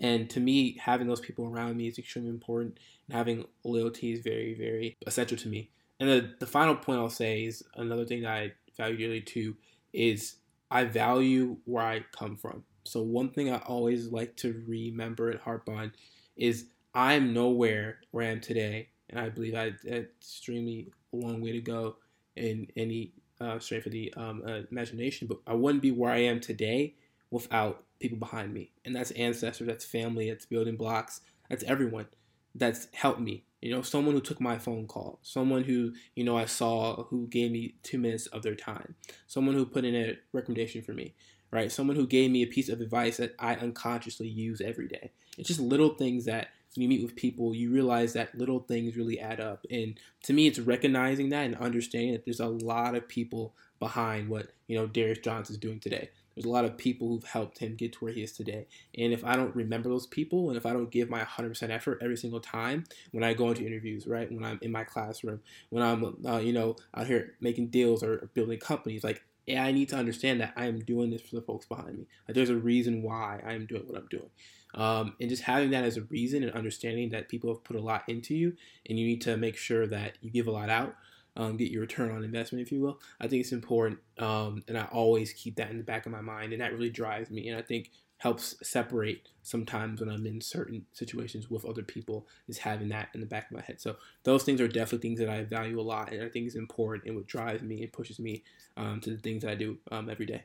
And to me, having those people around me is extremely important, and having loyalty is very, very essential to me. And the, the final point I'll say is another thing that I value dearly too is I value where I come from. So one thing I always like to remember and harp on is I'm nowhere where I am today, and I believe I had extremely long way to go in any uh, strength of the um, uh, imagination. But I wouldn't be where I am today without people behind me, and that's ancestors, that's family, that's building blocks, that's everyone that's helped me. You know, someone who took my phone call, someone who, you know, I saw who gave me two minutes of their time, someone who put in a recommendation for me, right? Someone who gave me a piece of advice that I unconsciously use every day. It's just little things that when you meet with people, you realize that little things really add up. And to me, it's recognizing that and understanding that there's a lot of people behind what, you know, Darius Johnson is doing today. There's a lot of people who've helped him get to where he is today. And if I don't remember those people and if I don't give my 100% effort every single time when I go into interviews, right? When I'm in my classroom, when I'm, uh, you know, out here making deals or building companies, like I need to understand that I am doing this for the folks behind me. Like there's a reason why I am doing what I'm doing. Um, and just having that as a reason and understanding that people have put a lot into you and you need to make sure that you give a lot out, um, get your return on investment, if you will. I think it's important. Um, and I always keep that in the back of my mind. And that really drives me. And I think helps separate sometimes when I'm in certain situations with other people is having that in the back of my head. So those things are definitely things that I value a lot and I think is important and what drives me and pushes me um, to the things that I do um, every day.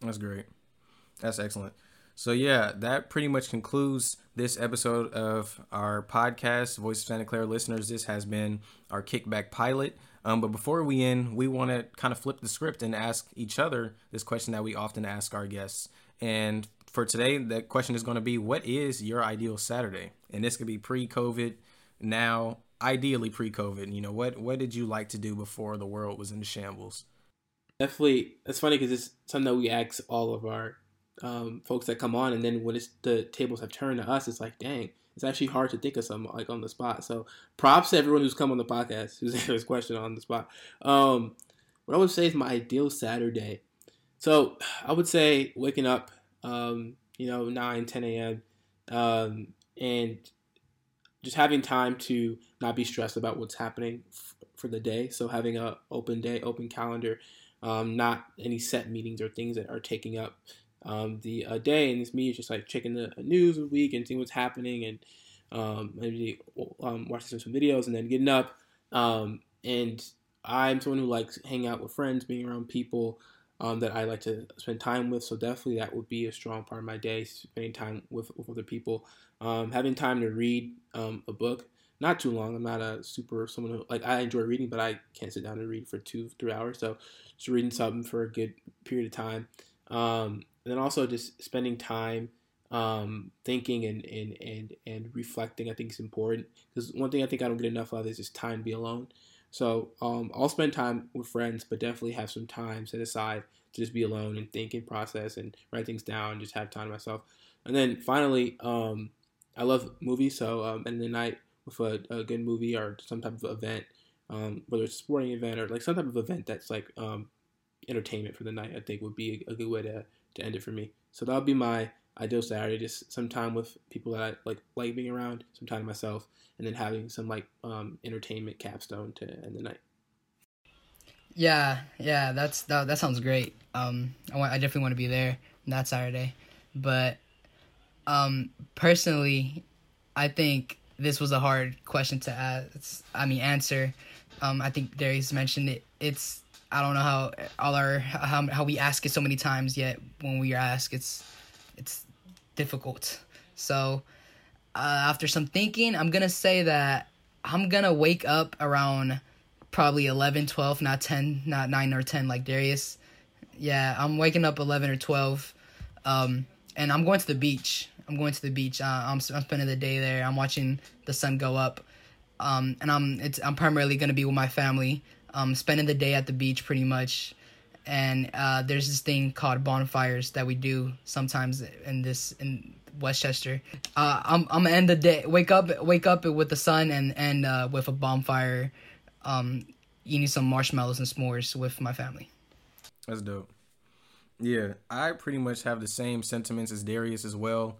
That's great. That's excellent. So yeah, that pretty much concludes this episode of our podcast, Voice of Santa Clara listeners. This has been our kickback pilot. Um, but before we end, we want to kind of flip the script and ask each other this question that we often ask our guests. And for today, the question is going to be what is your ideal Saturday? And this could be pre-COVID, now ideally pre-COVID. You know, what what did you like to do before the world was in shambles? Definitely, it's funny because it's something that we ask all of our um, folks that come on, and then when it's the tables have turned to us, it's like, dang, it's actually hard to think of something like on the spot. So, props to everyone who's come on the podcast who's answered this question on the spot. Um, what I would say is my ideal Saturday. So, I would say waking up um, you know, 9, 10 a.m. Um, and just having time to not be stressed about what's happening f- for the day. So having a open day, open calendar, um, not any set meetings or things that are taking up um, the uh, day. And it's me just like checking the news a week and seeing what's happening and um, maybe um, watching some videos and then getting up. Um, and I'm someone who likes hanging out with friends, being around people um, that I like to spend time with. So definitely that would be a strong part of my day, spending time with, with other people. Um, having time to read a book, not too long. I'm not a super someone who like I enjoy reading, but I can't sit down and read for two three hours. So just reading something for a good period of time, um, and then also just spending time um, thinking and, and and and reflecting. I think is important because one thing I think I don't get enough of is just time to be alone. So um, I'll spend time with friends, but definitely have some time set aside to just be alone and think and process and write things down. and Just have time to myself. And then finally, um, I love movies. So um, end the night with a, a, good movie or some type of event, um, whether it's a sporting event or like some type of event that's like um, entertainment for the night, I think would be a, a good way to, to end it for me. So that'll be my ideal Saturday, just some time with people that I like like being around, some time myself, and then having some like um, entertainment capstone to end the night. Yeah, yeah, that's that, that sounds great. Um, I, want, I definitely want to be there that Saturday, but um, personally, I think this was a hard question to ask. I mean, answer. Um, I think Darius mentioned it. It's I don't know how all our how how we ask it so many times yet when we ask it's it's difficult. So uh, after some thinking, I'm gonna say that I'm gonna wake up around probably 11, 12, not 10, not 9 or 10 like Darius. Yeah, I'm waking up 11 or 12. Um, and I'm going to the beach. I'm going to the beach. Uh, I'm, I'm spending the day there. I'm watching the sun go up. Um, and I'm it's I'm primarily gonna be with my family. Um, spending the day at the beach pretty much. And uh, there's this thing called bonfires that we do sometimes in this in Westchester. Uh, I'm I'm gonna end the day. Wake up wake up with the sun and and uh, with a bonfire. Um, eating some marshmallows and s'mores with my family. That's dope. Yeah, I pretty much have the same sentiments as Darius as well.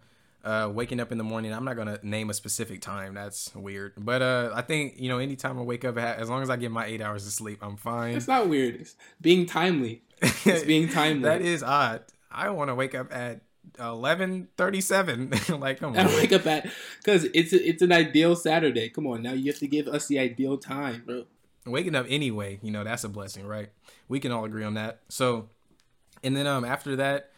Uh, waking up in the morning, I'm not gonna name a specific time. That's weird. But uh, I think you know, anytime I wake up, as long as I get my eight hours of sleep, I'm fine. It's not weird. It's being timely. It's being timely. that is odd. I want to wake up at eleven thirty seven. like, come on. I wake up at because it's a, it's an ideal Saturday. Come on, now you have to give us the ideal time, bro. Waking up anyway, you know that's a blessing, right? We can all agree on that. So and then um after that,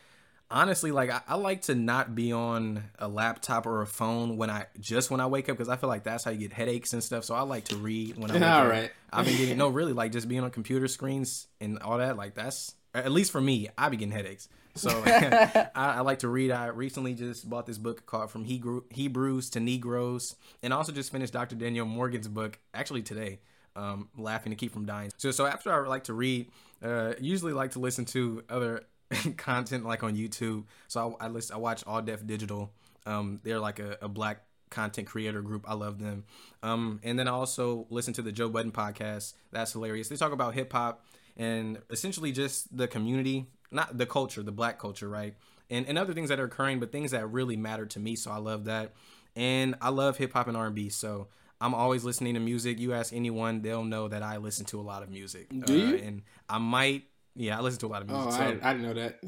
honestly, like I, I, like to not be on a laptop or a phone when I just when I wake up because I feel like that's how you get headaches and stuff. So I like to read when I wake all right. I've been getting no really like just being on computer screens and all that. Like that's at least for me, I be getting headaches. So I, I, like to read. I recently just bought this book called From Hebrews to Negroes, and also just finished Dr. Danielle Morgan's book actually today. Um, laughing to keep from dying. So so after I like to read, uh, usually like to listen to other content like on YouTube. So I, I listen, I watch All Def Digital. Um, they're like a, a black content creator group. I love them. Um, and then I also listen to the Joe Budden podcast. That's hilarious. They talk about hip hop and essentially just the community, not the culture, the black culture, right? And and other things that are occurring, but things that really matter to me. So I love that. And I love hip hop and R and B. So I'm always listening to music. You ask anyone, they'll know that I listen to a lot of music. Do you? Uh, and I might yeah, I listen to a lot of music. Oh, so. I, I, didn't know that.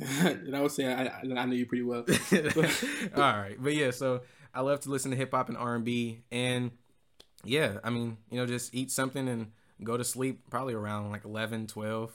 and I would say I, I know you pretty well. All right, but yeah, so I love to listen to hip hop and R and B, and yeah, I mean, you know, just eat something and go to sleep probably around like 11, 12.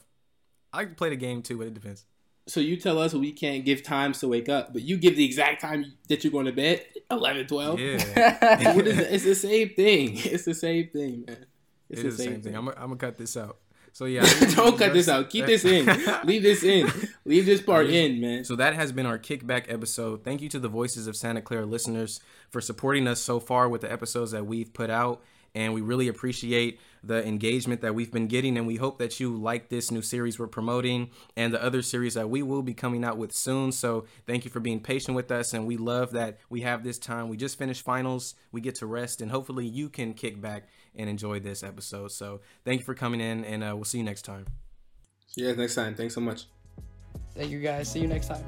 I like to play the game too, but it depends. So you tell us we can't give times to wake up, but you give the exact time that you're going to bed, 11, 12. Yeah. it's the same thing. It's the same thing, man. It's it the, same, same thing. thing. I'm going to cut this out. So yeah, don't cut this out. Keep this in. Leave this in. Leave this part in, man. So that has been our kickback episode. Thank you to the Voices of Santa Clara listeners for supporting us so far with the episodes that we've put out and we really appreciate the engagement that we've been getting and we hope that you like this new series we're promoting and the other series that we will be coming out with soon so thank you for being patient with us and we love that we have this time we just finished finals we get to rest and hopefully you can kick back and enjoy this episode. So thank you for coming in, and uh, we'll see you next time. See you guys next time. Thanks so much. Thank you guys. See you next time.